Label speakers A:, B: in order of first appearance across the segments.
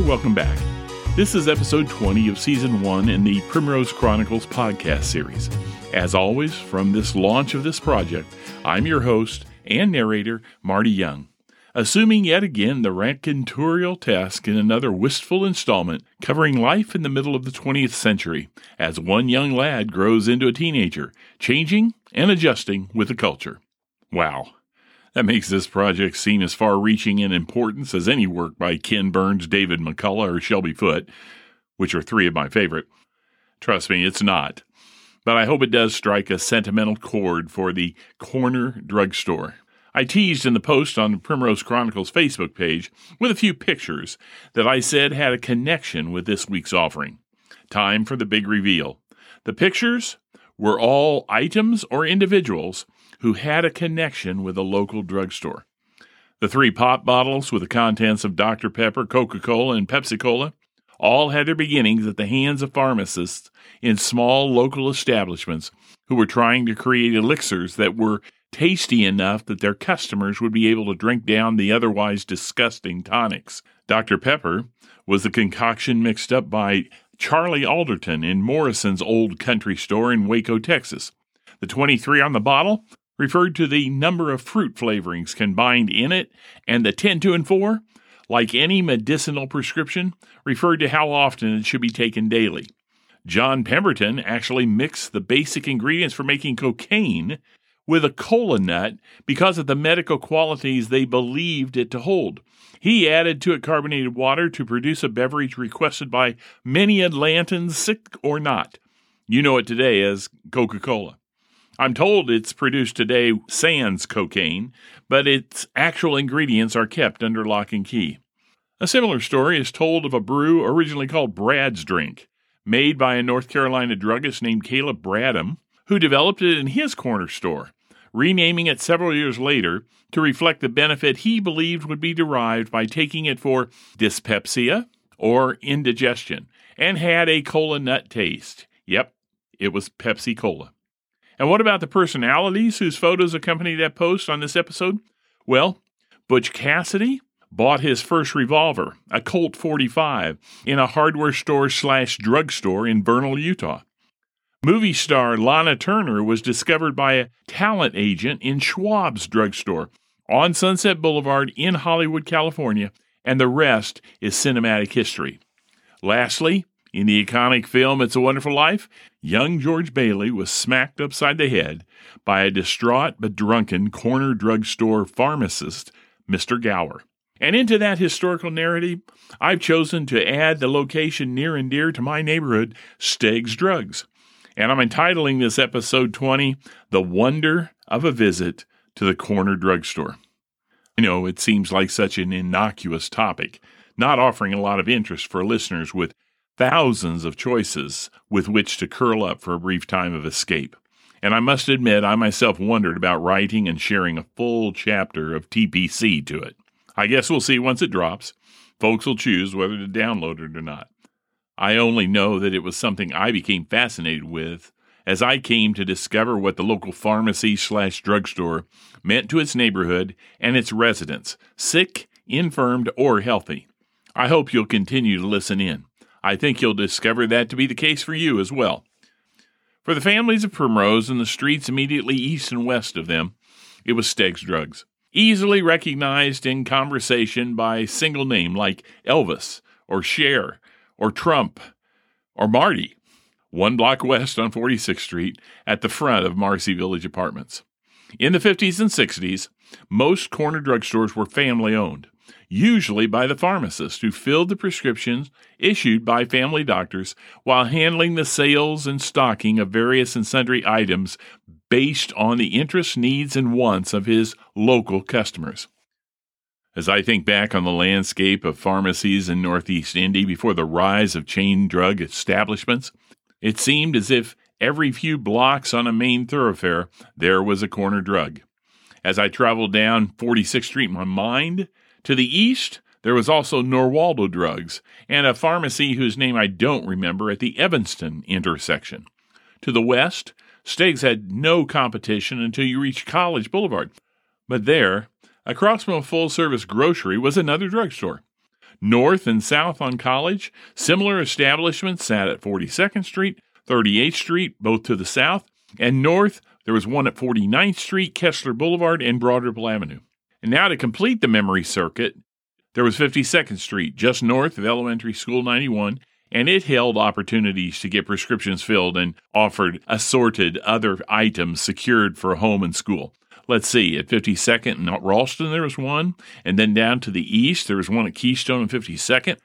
A: welcome, back. This is episode 20 of season 1 in the Primrose Chronicles podcast series. As always, from this launch of this project, I'm your host and narrator, Marty Young, assuming yet again the racontorial task in another wistful installment covering life in the middle of the 20th century as one young lad grows into a teenager, changing and adjusting with the culture. Wow. That makes this project seem as far reaching in importance as any work by Ken Burns, David McCullough, or Shelby Foote, which are three of my favorite. Trust me, it's not. But I hope it does strike a sentimental chord for the corner drugstore. I teased in the post on the Primrose Chronicles Facebook page with a few pictures that I said had a connection with this week's offering. Time for the big reveal. The pictures were all items or individuals who had a connection with a local drugstore. The three pop bottles with the contents of Dr. Pepper, Coca Cola, and Pepsi Cola all had their beginnings at the hands of pharmacists in small local establishments who were trying to create elixirs that were tasty enough that their customers would be able to drink down the otherwise disgusting tonics. Dr. Pepper was the concoction mixed up by Charlie Alderton in Morrison's old country store in Waco, Texas. The 23 on the bottle referred to the number of fruit flavorings combined in it, and the 10, 2, and 4, like any medicinal prescription, referred to how often it should be taken daily. John Pemberton actually mixed the basic ingredients for making cocaine with a cola nut because of the medical qualities they believed it to hold. He added to it carbonated water to produce a beverage requested by many Atlantans, sick or not. You know it today as Coca Cola. I'm told it's produced today sans cocaine, but its actual ingredients are kept under lock and key. A similar story is told of a brew originally called Brad's Drink, made by a North Carolina druggist named Caleb Bradham, who developed it in his corner store, renaming it several years later to reflect the benefit he believed would be derived by taking it for dyspepsia or indigestion, and had a cola nut taste. Yep, it was Pepsi Cola. And what about the personalities whose photos accompany that post on this episode? Well, Butch Cassidy bought his first revolver, a Colt 45, in a hardware store slash drugstore in Vernal, Utah. Movie star Lana Turner was discovered by a talent agent in Schwab's drugstore on Sunset Boulevard in Hollywood, California, and the rest is cinematic history. Lastly, in the iconic film It's a Wonderful Life, young George Bailey was smacked upside the head by a distraught but drunken corner drugstore pharmacist, Mr. Gower. And into that historical narrative, I've chosen to add the location near and dear to my neighborhood, Stegg's Drugs. And I'm entitling this episode 20, The Wonder of a Visit to the Corner Drugstore. You know it seems like such an innocuous topic, not offering a lot of interest for listeners with thousands of choices with which to curl up for a brief time of escape. And I must admit, I myself wondered about writing and sharing a full chapter of TPC to it. I guess we'll see once it drops. Folks will choose whether to download it or not. I only know that it was something I became fascinated with as I came to discover what the local pharmacy slash drugstore meant to its neighborhood and its residents, sick, infirmed, or healthy. I hope you'll continue to listen in. I think you'll discover that to be the case for you as well. For the families of Primrose and the streets immediately east and west of them, it was Stegg's Drugs. Easily recognized in conversation by single name like Elvis or Cher or Trump or Marty, one block west on 46th Street at the front of Marcy Village Apartments. In the 50s and 60s, most corner drugstores were family owned usually by the pharmacist who filled the prescriptions issued by family doctors while handling the sales and stocking of various and sundry items based on the interests, needs, and wants of his local customers. As I think back on the landscape of pharmacies in Northeast Indy before the rise of chain drug establishments, it seemed as if every few blocks on a main thoroughfare there was a corner drug. As I traveled down 46th Street, my mind to the east, there was also Norwaldo Drugs and a pharmacy whose name I don't remember at the Evanston intersection. To the west, Stegg's had no competition until you reached College Boulevard. But there, across from a full service grocery, was another drugstore. North and south on College, similar establishments sat at 42nd Street, 38th Street, both to the south, and north, there was one at 49th Street, Kessler Boulevard, and Broad Ripple Avenue. And now to complete the memory circuit, there was 52nd Street, just north of Elementary School 91, and it held opportunities to get prescriptions filled and offered assorted other items secured for home and school. Let's see, at 52nd and Ralston, there was one, and then down to the east, there was one at Keystone and 52nd.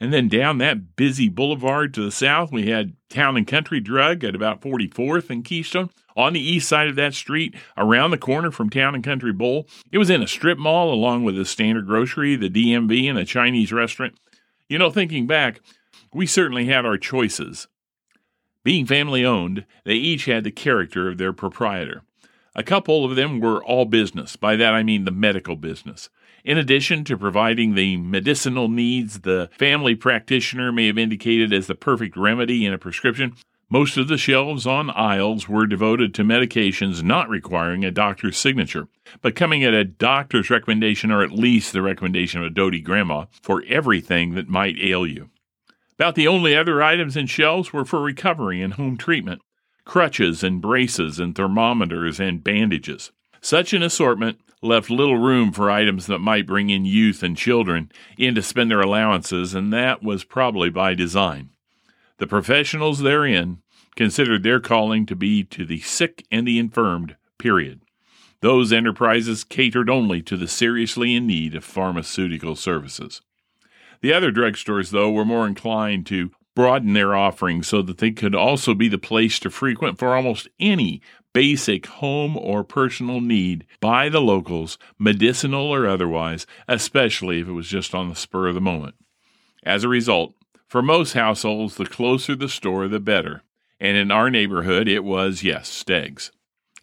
A: And then down that busy boulevard to the south, we had Town and Country Drug at about 44th and Keystone. On the east side of that street, around the corner from Town and Country Bowl, it was in a strip mall along with the standard grocery, the DMV, and a Chinese restaurant. You know, thinking back, we certainly had our choices. Being family owned, they each had the character of their proprietor. A couple of them were all business. By that I mean the medical business. In addition to providing the medicinal needs the family practitioner may have indicated as the perfect remedy in a prescription, most of the shelves on aisles were devoted to medications not requiring a doctor's signature, but coming at a doctor's recommendation or at least the recommendation of a doty grandma for everything that might ail you. About the only other items in shelves were for recovery and home treatment crutches and braces and thermometers and bandages. Such an assortment left little room for items that might bring in youth and children in to spend their allowances, and that was probably by design. The professionals therein considered their calling to be to the sick and the infirmed, period. Those enterprises catered only to the seriously in need of pharmaceutical services. The other drugstores, though, were more inclined to broaden their offerings so that they could also be the place to frequent for almost any basic home or personal need by the locals, medicinal or otherwise, especially if it was just on the spur of the moment. As a result, for most households, the closer the store, the better. And in our neighborhood, it was, yes, Steg's.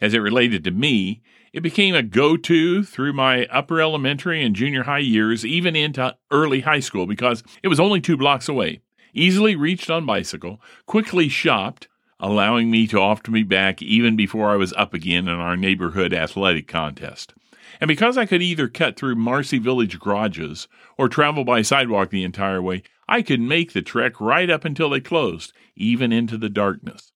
A: As it related to me, it became a go to through my upper elementary and junior high years, even into early high school, because it was only two blocks away easily reached on bicycle, quickly shopped, allowing me to often be back even before I was up again in our neighborhood athletic contest. And because I could either cut through Marcy Village garages or travel by sidewalk the entire way, I could make the trek right up until they closed, even into the darkness.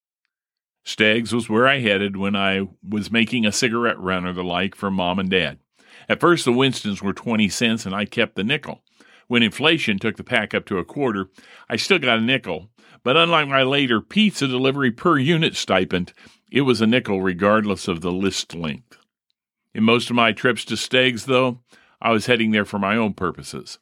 A: Steg's was where I headed when I was making a cigarette run or the like for mom and dad. At first, the Winstons were 20 cents and I kept the nickel. When inflation took the pack up to a quarter, I still got a nickel, but unlike my later pizza delivery per unit stipend, it was a nickel regardless of the list length. In most of my trips to Steg's, though, I was heading there for my own purposes.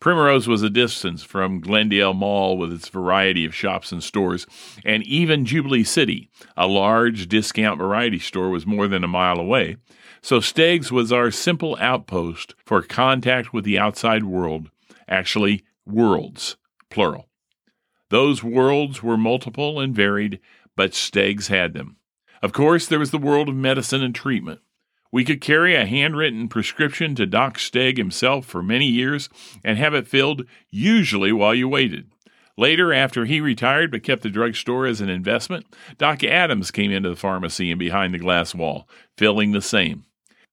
A: Primrose was a distance from Glendale Mall with its variety of shops and stores, and even Jubilee City, a large discount variety store, was more than a mile away. So Steg's was our simple outpost for contact with the outside world actually, worlds, plural. Those worlds were multiple and varied, but Steggs had them. Of course, there was the world of medicine and treatment. We could carry a handwritten prescription to Doc Steg himself for many years and have it filled, usually while you waited. Later, after he retired but kept the drugstore as an investment, Doc Adams came into the pharmacy and behind the glass wall, filling the same.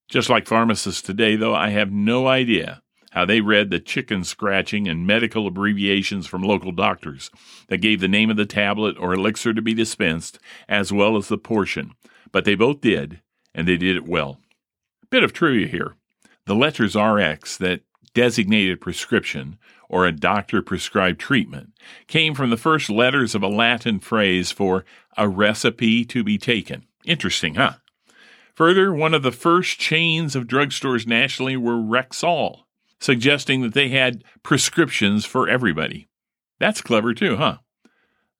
A: Just like pharmacists today, though, I have no idea how they read the chicken scratching and medical abbreviations from local doctors that gave the name of the tablet or elixir to be dispensed, as well as the portion. But they both did, and they did it well. Bit of trivia here. The letters RX that designated prescription or a doctor prescribed treatment came from the first letters of a Latin phrase for a recipe to be taken. Interesting, huh? Further, one of the first chains of drugstores nationally were Rexall, suggesting that they had prescriptions for everybody. That's clever too, huh?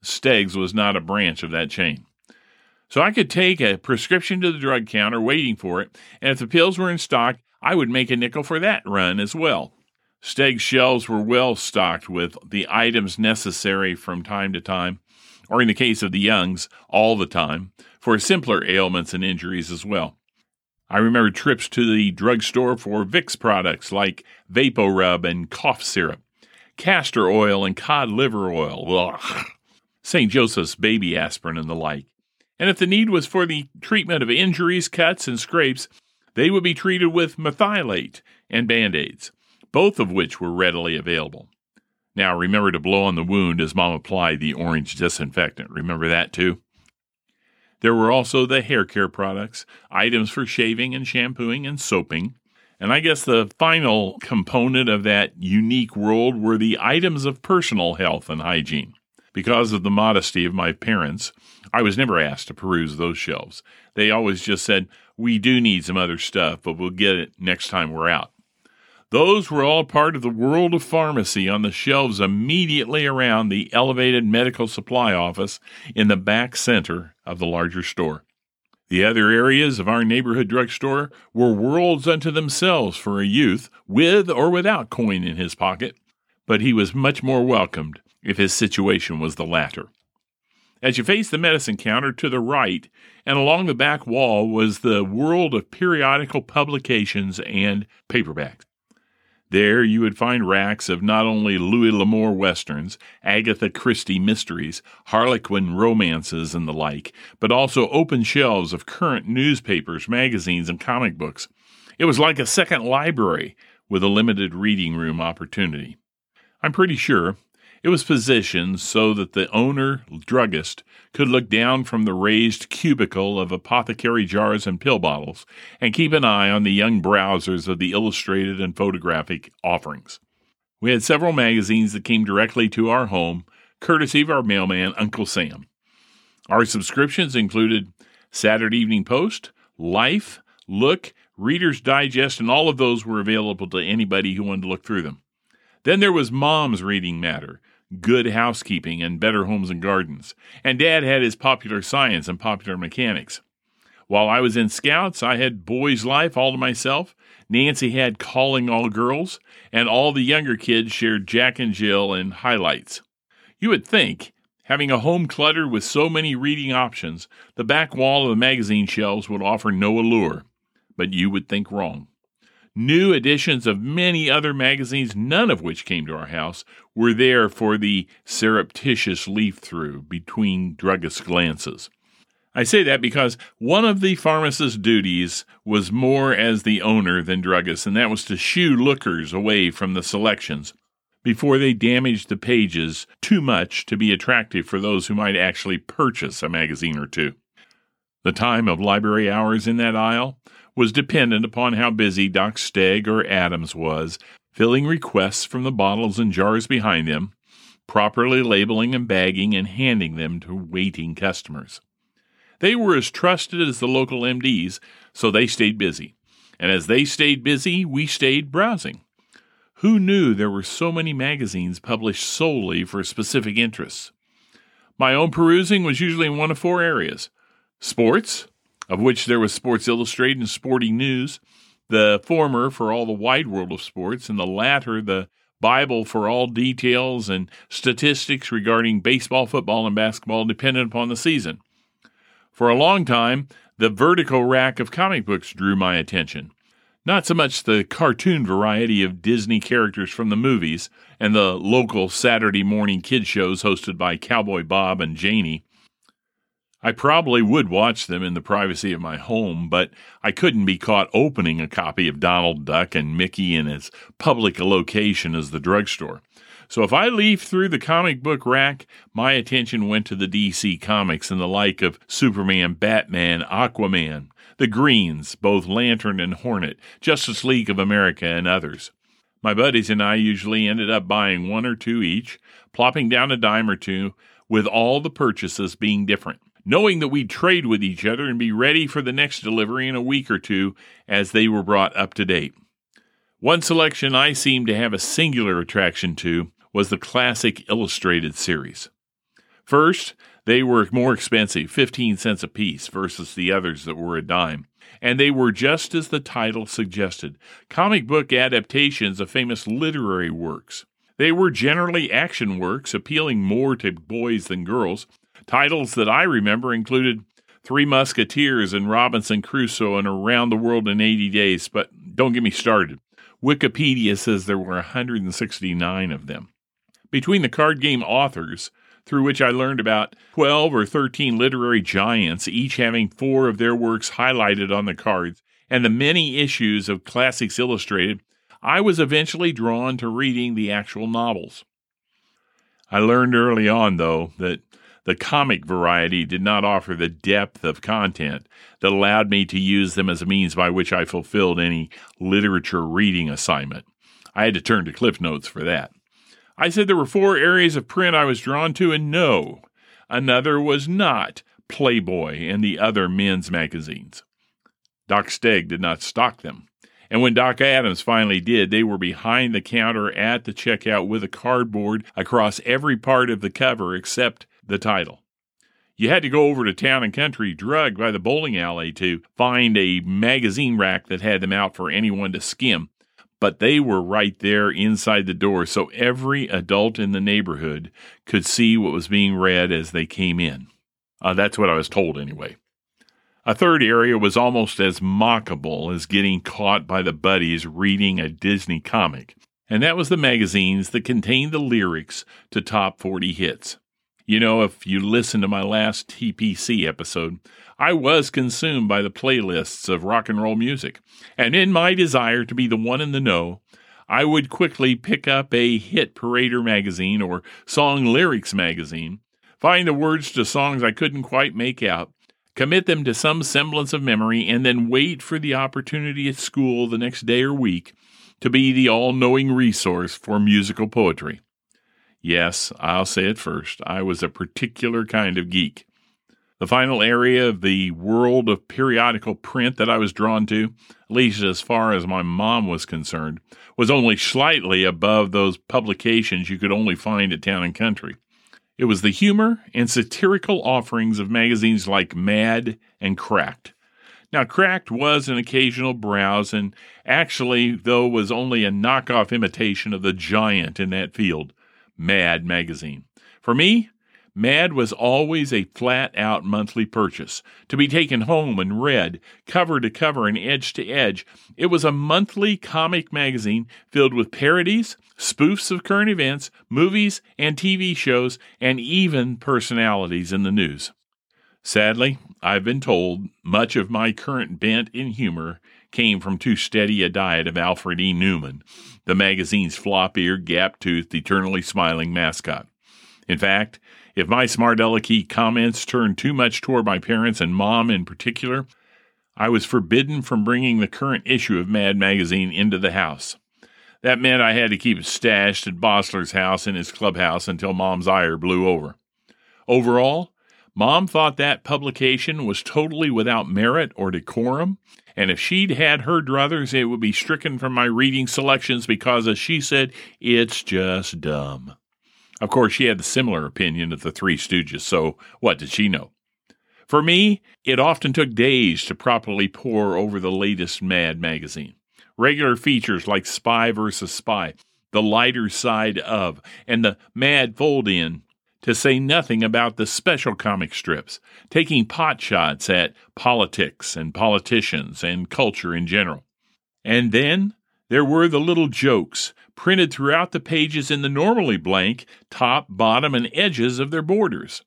A: Steggs was not a branch of that chain. So I could take a prescription to the drug counter waiting for it, and if the pills were in stock, I would make a nickel for that run as well. Steg's shelves were well stocked with the items necessary from time to time, or in the case of the Youngs, all the time, for simpler ailments and injuries as well. I remember trips to the drugstore for Vicks products like VapoRub and cough syrup, castor oil and cod liver oil, ugh, St. Joseph's baby aspirin, and the like. And if the need was for the treatment of injuries, cuts, and scrapes, they would be treated with Merthiolate and band aids, both of which were readily available. Now, remember to blow on the wound as Mom applied the orange disinfectant. Remember that too? There were also the hair care products, items for shaving and shampooing and soaping. And I guess the final component of that unique world were the items of personal health and hygiene. Because of the modesty of my parents, I was never asked to peruse those shelves. They always just said, We do need some other stuff, but we'll get it next time we're out. Those were all part of the world of pharmacy on the shelves immediately around the elevated medical supply office in the back center of the larger store. The other areas of our neighborhood drugstore were worlds unto themselves for a youth, with or without coin in his pocket, but he was much more welcomed if his situation was the latter. As you face the medicine counter to the right and along the back wall was the world of periodical publications and paperbacks. There you would find racks of not only Louis L'Amour westerns, Agatha Christie mysteries, Harlequin romances, and the like, but also open shelves of current newspapers, magazines, and comic books. It was like a second library with a limited reading room opportunity. I'm pretty sure it was positioned so that the owner, druggist, could look down from the raised cubicle of apothecary jars and pill bottles and keep an eye on the young browsers of the illustrated and photographic offerings. We had several magazines that came directly to our home, courtesy of our mailman, Uncle Sam. Our subscriptions included Saturday Evening Post, Life, Look, Reader's Digest, and all of those were available to anybody who wanted to look through them. Then there was Mom's reading matter, Good Housekeeping and Better Homes and Gardens, and Dad had his Popular Science and Popular Mechanics. While I was in Scouts, I had Boys Life all to myself. Nancy had Calling All Girls, and all the younger kids shared Jack and Jill and highlights. You would think, having a home cluttered with so many reading options, the back wall of the magazine shelves would offer no allure. But you would think wrong. New editions of many other magazines, none of which came to our house, were there for the surreptitious leaf through between druggist glances. I say that because one of the pharmacist's duties was more as the owner than druggist, and that was to shoo lookers away from the selections before they damaged the pages too much to be attractive for those who might actually purchase a magazine or two. The time of library hours in that aisle was dependent upon how busy Doc Stegg or Adams was, filling requests from the bottles and jars behind them, properly labeling and bagging and handing them to waiting customers. They were as trusted as the local MDs, so they stayed busy. And as they stayed busy, we stayed browsing. Who knew there were so many magazines published solely for specific interests? My own perusing was usually in one of four areas sports, of which there was Sports Illustrated and Sporting News, the former for all the wide world of sports, and the latter the Bible for all details and statistics regarding baseball, football, and basketball dependent upon the season. For a long time, the vertical rack of comic books drew my attention. Not so much the cartoon variety of Disney characters from the movies and the local Saturday morning kid shows hosted by Cowboy Bob and Janie, I probably would watch them in the privacy of my home, but I couldn't be caught opening a copy of Donald Duck and Mickey in as public a location as the drugstore. So if I leafed through the comic book rack, my attention went to the DC comics and the like of Superman, Batman, Aquaman, the Greens, both Lantern and Hornet, Justice League of America, and others. My buddies and I usually ended up buying one or two each, plopping down a dime or two, with all the purchases being different knowing that we'd trade with each other and be ready for the next delivery in a week or two as they were brought up to date. One selection I seemed to have a singular attraction to was the classic illustrated series. First, they were more expensive, 15 cents a piece, versus the others that were a dime. And they were just as the title suggested comic book adaptations of famous literary works. They were generally action works, appealing more to boys than girls, Titles that I remember included Three Musketeers and Robinson Crusoe and Around the World in 80 Days, but don't get me started. Wikipedia says there were 169 of them. Between the card game authors, through which I learned about 12 or 13 literary giants, each having four of their works highlighted on the cards, and the many issues of Classics Illustrated, I was eventually drawn to reading the actual novels. I learned early on, though, that the comic variety did not offer the depth of content that allowed me to use them as a means by which I fulfilled any literature reading assignment. I had to turn to Cliff Notes for that. I said there were four areas of print I was drawn to, and no, another was not Playboy and the other men's magazines. Doc Stegg did not stock them. And when Doc Adams finally did, they were behind the counter at the checkout with a cardboard across every part of the cover except the title. You had to go over to Town and Country Drug by the bowling alley to find a magazine rack that had them out for anyone to skim, but they were right there inside the door, so every adult in the neighborhood could see what was being read as they came in. Uh, that's what I was told, anyway. A third area was almost as mockable as getting caught by the buddies reading a Disney comic, and that was the magazines that contained the lyrics to top 40 hits. You know, if you listen to my last TPC episode, I was consumed by the playlists of rock and roll music, and in my desire to be the one in the know, I would quickly pick up a hit parader magazine or song lyrics magazine, find the words to songs I couldn't quite make out, commit them to some semblance of memory, and then wait for the opportunity at school the next day or week to be the all knowing resource for musical poetry. Yes, I'll say it first. I was a particular kind of geek. The final area of the world of periodical print that I was drawn to, at least as far as my mom was concerned, was only slightly above those publications you could only find at Town and Country. It was the humor and satirical offerings of magazines like Mad and Cracked. Now, Cracked was an occasional browse, and actually, though, was only a knockoff imitation of the giant in that field, Mad magazine. For me, Mad was always a flat out monthly purchase, to be taken home and read, cover to cover and edge to edge. It was a monthly comic magazine filled with parodies, spoofs of current events, movies and TV shows, and even personalities in the news. Sadly, I've been told much of my current bent in humor came from too steady a diet of Alfred E. Neuman, the magazine's flop eared, gap toothed, eternally smiling mascot. In fact, if my smart alecky comments turned too much toward my parents and mom in particular, I was forbidden from bringing the current issue of Mad Magazine into the house. That meant I had to keep it stashed at Bossler's house in his clubhouse until Mom's ire blew over. Overall, Mom thought that publication was totally without merit or decorum, and if she'd had her druthers, it would be stricken from my reading selections because, as she said, it's just dumb. Of course, she had the similar opinion of the Three Stooges, so what did she know? For me, it often took days to properly pore over the latest Mad magazine. Regular features like Spy versus Spy, The Lighter Side of, and the Mad Fold In, to say nothing about the special comic strips, taking pot shots at politics and politicians and culture in general. And then there were the little jokes printed throughout the pages in the normally blank top, bottom, and edges of their borders.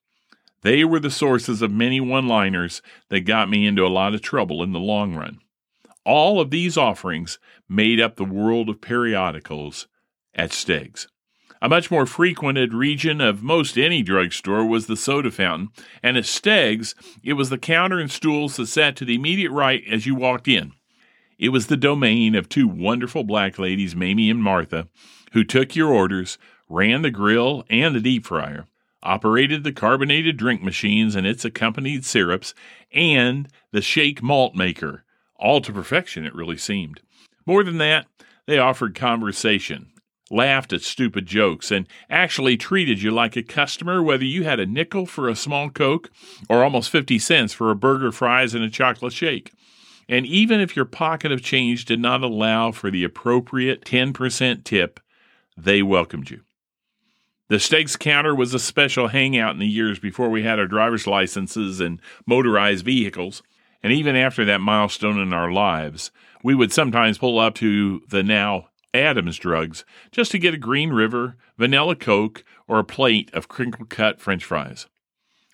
A: They were the sources of many one liners that got me into a lot of trouble in the long run. All of these offerings made up the world of periodicals at Stegg's. A much more frequented region of most any drugstore was the soda fountain, and at Stegg's, it was the counter and stools that sat to the immediate right as you walked in. It was the domain of two wonderful black ladies, Mamie and Martha, who took your orders, ran the grill and the deep fryer, operated the carbonated drink machines and its accompanied syrups, and the shake malt maker. All to perfection, it really seemed. More than that, they offered conversation, laughed at stupid jokes, and actually treated you like a customer, whether you had a nickel for a small Coke or almost 50 cents for a burger, fries, and a chocolate shake. And even if your pocket of change did not allow for the appropriate 10% tip, they welcomed you. The Stegg's counter was a special hangout in the years before we had our driver's licenses and motorized vehicles. And even after that milestone in our lives, we would sometimes pull up to the now Adams drugs just to get a Green River, vanilla Coke, or a plate of crinkle cut French fries.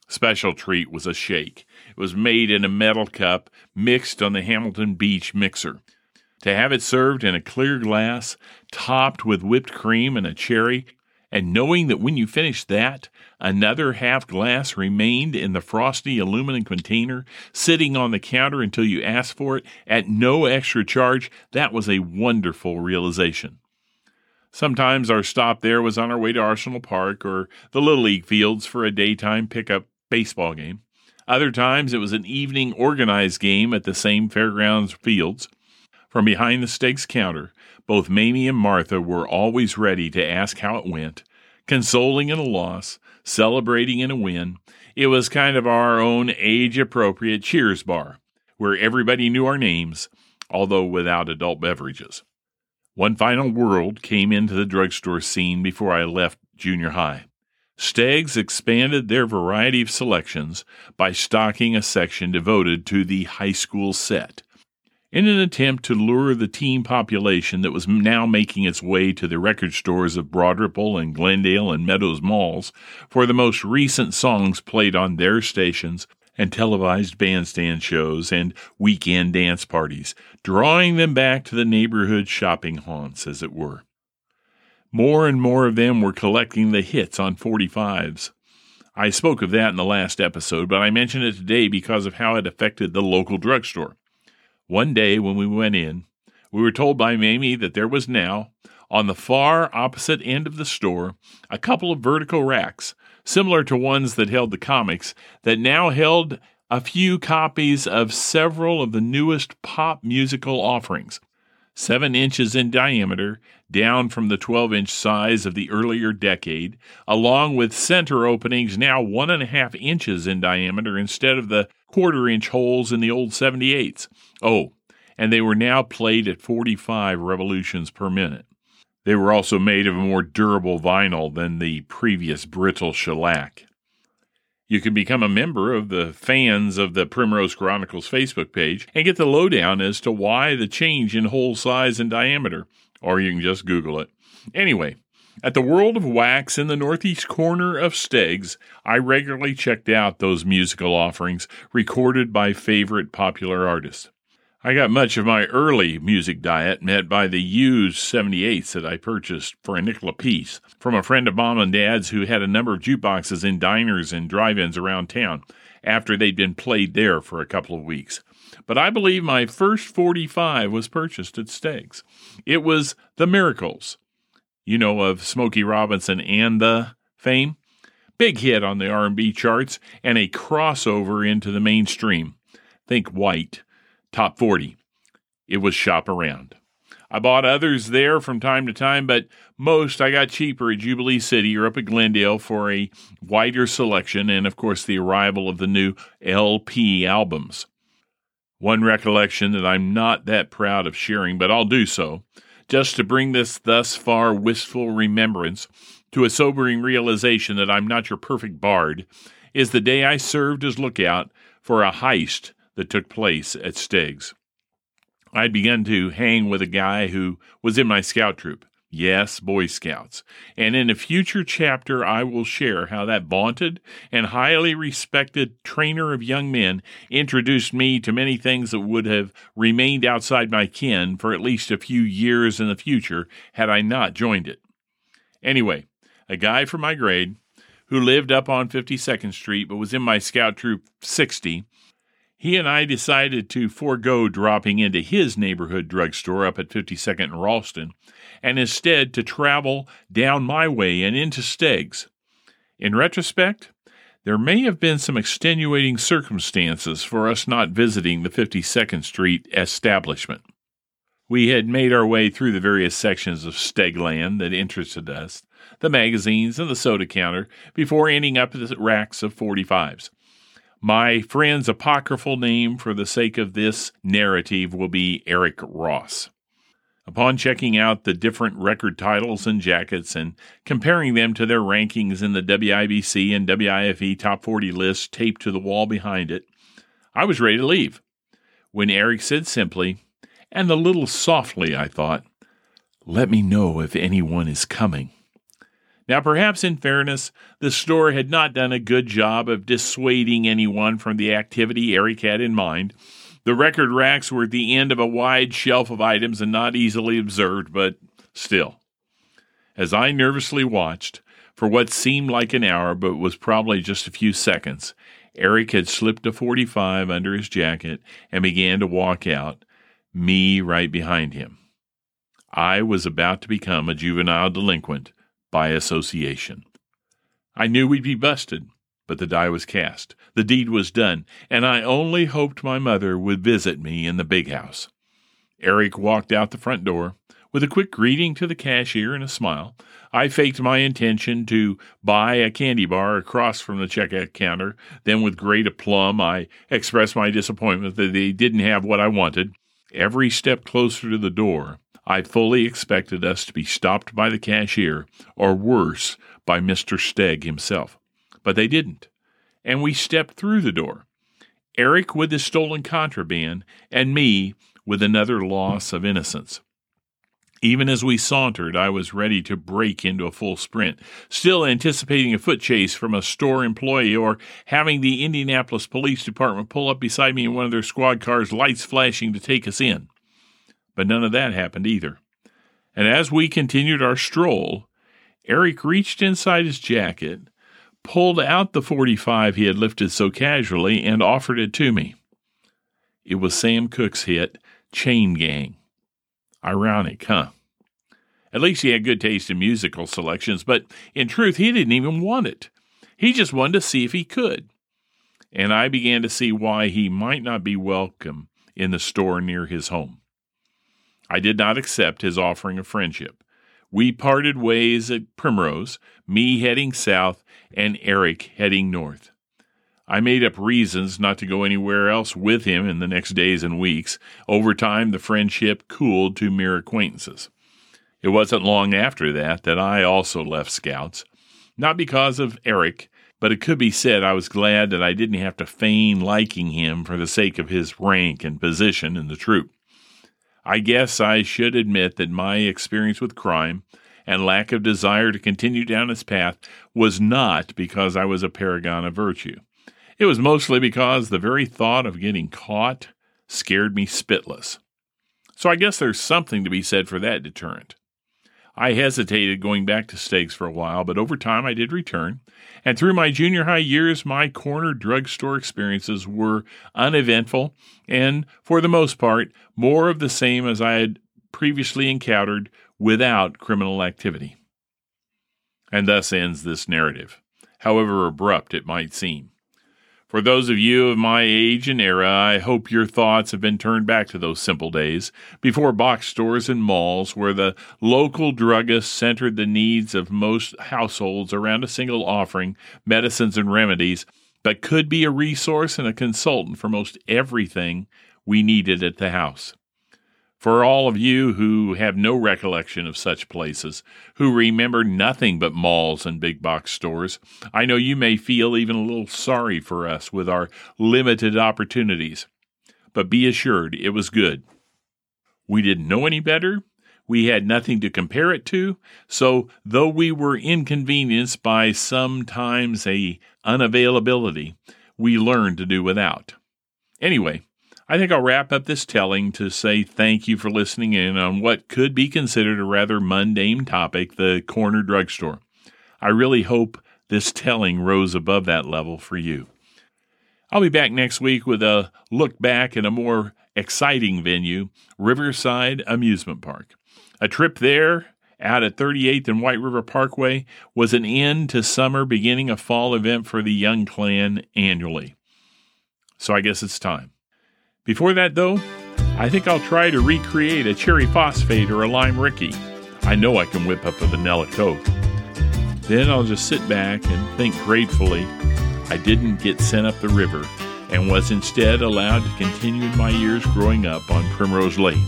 A: Special treat was a shake. It was made in a metal cup, mixed on the Hamilton Beach mixer. To have it served in a clear glass, topped with whipped cream and a cherry, and knowing that when you finished that, another half glass remained in the frosty aluminum container sitting on the counter until you asked for it at no extra charge, that was a wonderful realization. Sometimes our stop there was on our way to Arsenal Park or the Little League fields for a daytime pickup baseball game. Other times it was an evening organized game at the same fairgrounds fields. From behind the Stegg's counter, both Mamie and Martha were always ready to ask how it went, consoling in a loss, celebrating in a win. It was kind of our own age appropriate cheers bar, where everybody knew our names, although without adult beverages. One final world came into the drugstore scene before I left junior high. Stegg's expanded their variety of selections by stocking a section devoted to the high school set. In an attempt to lure the teen population that was now making its way to the record stores of Broad Ripple and Glendale and Meadows malls for the most recent songs played on their stations and televised bandstand shows and weekend dance parties, drawing them back to the neighborhood shopping haunts, as it were. More and more of them were collecting the hits on 45s. I spoke of that in the last episode, but I mention it today because of how it affected the local drugstore. One day when we went in, we were told by Mamie that there was now, on the far opposite end of the store, a couple of vertical racks, similar to ones that held the comics, that now held a few copies of several of the newest pop musical offerings seven inches in diameter, down from the 12 inch size of the earlier decade, along with center openings now one and a half inches in diameter instead of the quarter inch holes in the old 78s. Oh, and they were now played at 45 revolutions per minute. They were also made of a more durable vinyl than the previous brittle shellac. You can become a member of the fans of the Primrose Chronicles Facebook page and get the lowdown as to why the change in hole size and diameter, or you can just Google it. Anyway, at the World of Wax in the northeast corner of Stegg's, I regularly checked out those musical offerings recorded by favorite popular artists. I got much of my early music diet met by the used 78s that I purchased for a nickel apiece from a friend of mom and dad's who had a number of jukeboxes in diners and drive ins around town after they'd been played there for a couple of weeks. But I believe my first 45 was purchased at Stegg's. It was The Miracles, you know, of Smokey Robinson and the fame. Big hit on the R&B charts and a crossover into the mainstream. Think white top 40. It was shop around. I bought others there from time to time, but most I got cheaper at Jubilee City or up at Glendale for a wider selection and, of course, the arrival of the new LP albums. One recollection that I'm not that proud of sharing, but I'll do so, just to bring this thus far wistful remembrance to a sobering realization that I'm not your perfect bard, is the day I served as lookout for a heist that took place at Stegg's. I'd begun to hang with a guy who was in my scout troop. Yes, Boy Scouts. And in a future chapter, I will share how that vaunted and highly respected trainer of young men introduced me to many things that would have remained outside my ken for at least a few years in the future had I not joined it. Anyway, a guy from my grade who lived up on 52nd Street but was in my scout troop 60 he and I decided to forego dropping into his neighborhood drugstore up at 52nd and Ralston, and instead to travel down my way and into Stegg's. In retrospect, there may have been some extenuating circumstances for us not visiting the 52nd Street establishment. We had made our way through the various sections of Stegland that interested us, the magazines and the soda counter, before ending up at the racks of 45s. My friend's apocryphal name for the sake of this narrative will be Eric Ross. Upon checking out the different record titles and jackets and comparing them to their rankings in the WIBC and WIFE top 40 lists taped to the wall behind it, I was ready to leave. When Eric said simply, and a little softly, I thought, Let me know if anyone is coming. Now, perhaps in fairness, the store had not done a good job of dissuading anyone from the activity Eric had in mind. The record racks were at the end of a wide shelf of items and not easily observed, but still. As I nervously watched, for what seemed like an hour but was probably just a few seconds, Eric had slipped a 45 under his jacket and began to walk out, me right behind him. I was about to become a juvenile delinquent by association. I knew we'd be busted, but the die was cast. The deed was done, and I only hoped my mother would visit me in the big house. Eric walked out the front door with a quick greeting to the cashier and a smile. I faked my intention to buy a candy bar across from the checkout counter. Then, with great aplomb, I expressed my disappointment that they didn't have what I wanted. Every step closer to the door, I fully expected us to be stopped by the cashier, or worse, by Mr. Stegg himself. But they didn't, and we stepped through the door. Eric with his stolen contraband, and me with another loss of innocence. Even as we sauntered, I was ready to break into a full sprint, still anticipating a foot chase from a store employee or having the Indianapolis Police Department pull up beside me in one of their squad cars, lights flashing to take us in. But none of that happened either. And as we continued our stroll, Eric reached inside his jacket, pulled out the 45 he had lifted so casually, and offered it to me. It was Sam Cooke's hit, Chain Gang. Ironic, huh? At least he had good taste in musical selections, but in truth, he didn't even want it. He just wanted to see if he could. And I began to see why he might not be welcome in the store near his home. I did not accept his offering of friendship. We parted ways at Primrose, me heading south and Eric heading north. I made up reasons not to go anywhere else with him in the next days and weeks. Over time, the friendship cooled to mere acquaintances. It wasn't long after that that I also left Scouts. Not because of Eric, but it could be said I was glad that I didn't have to feign liking him for the sake of his rank and position in the troop. I guess I should admit that my experience with crime and lack of desire to continue down its path was not because I was a paragon of virtue. It was mostly because the very thought of getting caught scared me spitless. So I guess there's something to be said for that deterrent. I hesitated going back to Stegg's for a while, but over time I did return, and through my junior high years, my corner drugstore experiences were uneventful and, for the most part, more of the same as I had previously encountered without criminal activity. And thus ends this narrative, however abrupt it might seem. For those of you of my age and era, I hope your thoughts have been turned back to those simple days, before box stores and malls, where the local druggist centered the needs of most households around a single offering, medicines and remedies, but could be a resource and a consultant for most everything we needed at the house. For all of you who have no recollection of such places, who remember nothing but malls and big box stores, I know you may feel even a little sorry for us with our limited opportunities. But be assured it was good. We didn't know any better. We had nothing to compare it to. So, though we were inconvenienced by sometimes a unavailability, we learned to do without. Anyway, I think I'll wrap up this telling to say thank you for listening in on what could be considered a rather mundane topic the corner drugstore. I really hope this telling rose above that level for you. I'll be back next week with a look back at a more exciting venue, Riverside Amusement Park. A trip there out at 38th and White River Parkway was an end to summer, beginning a fall event for the Young Clan annually. So I guess it's time. Before that, though, I think I'll try to recreate a cherry phosphate or a lime rickey. I know I can whip up a vanilla Coke. Then I'll just sit back and think gratefully I didn't get sent up the river and was instead allowed to continue my years growing up on Primrose Lane,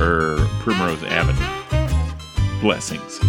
A: or er, Primrose Avenue. Blessings.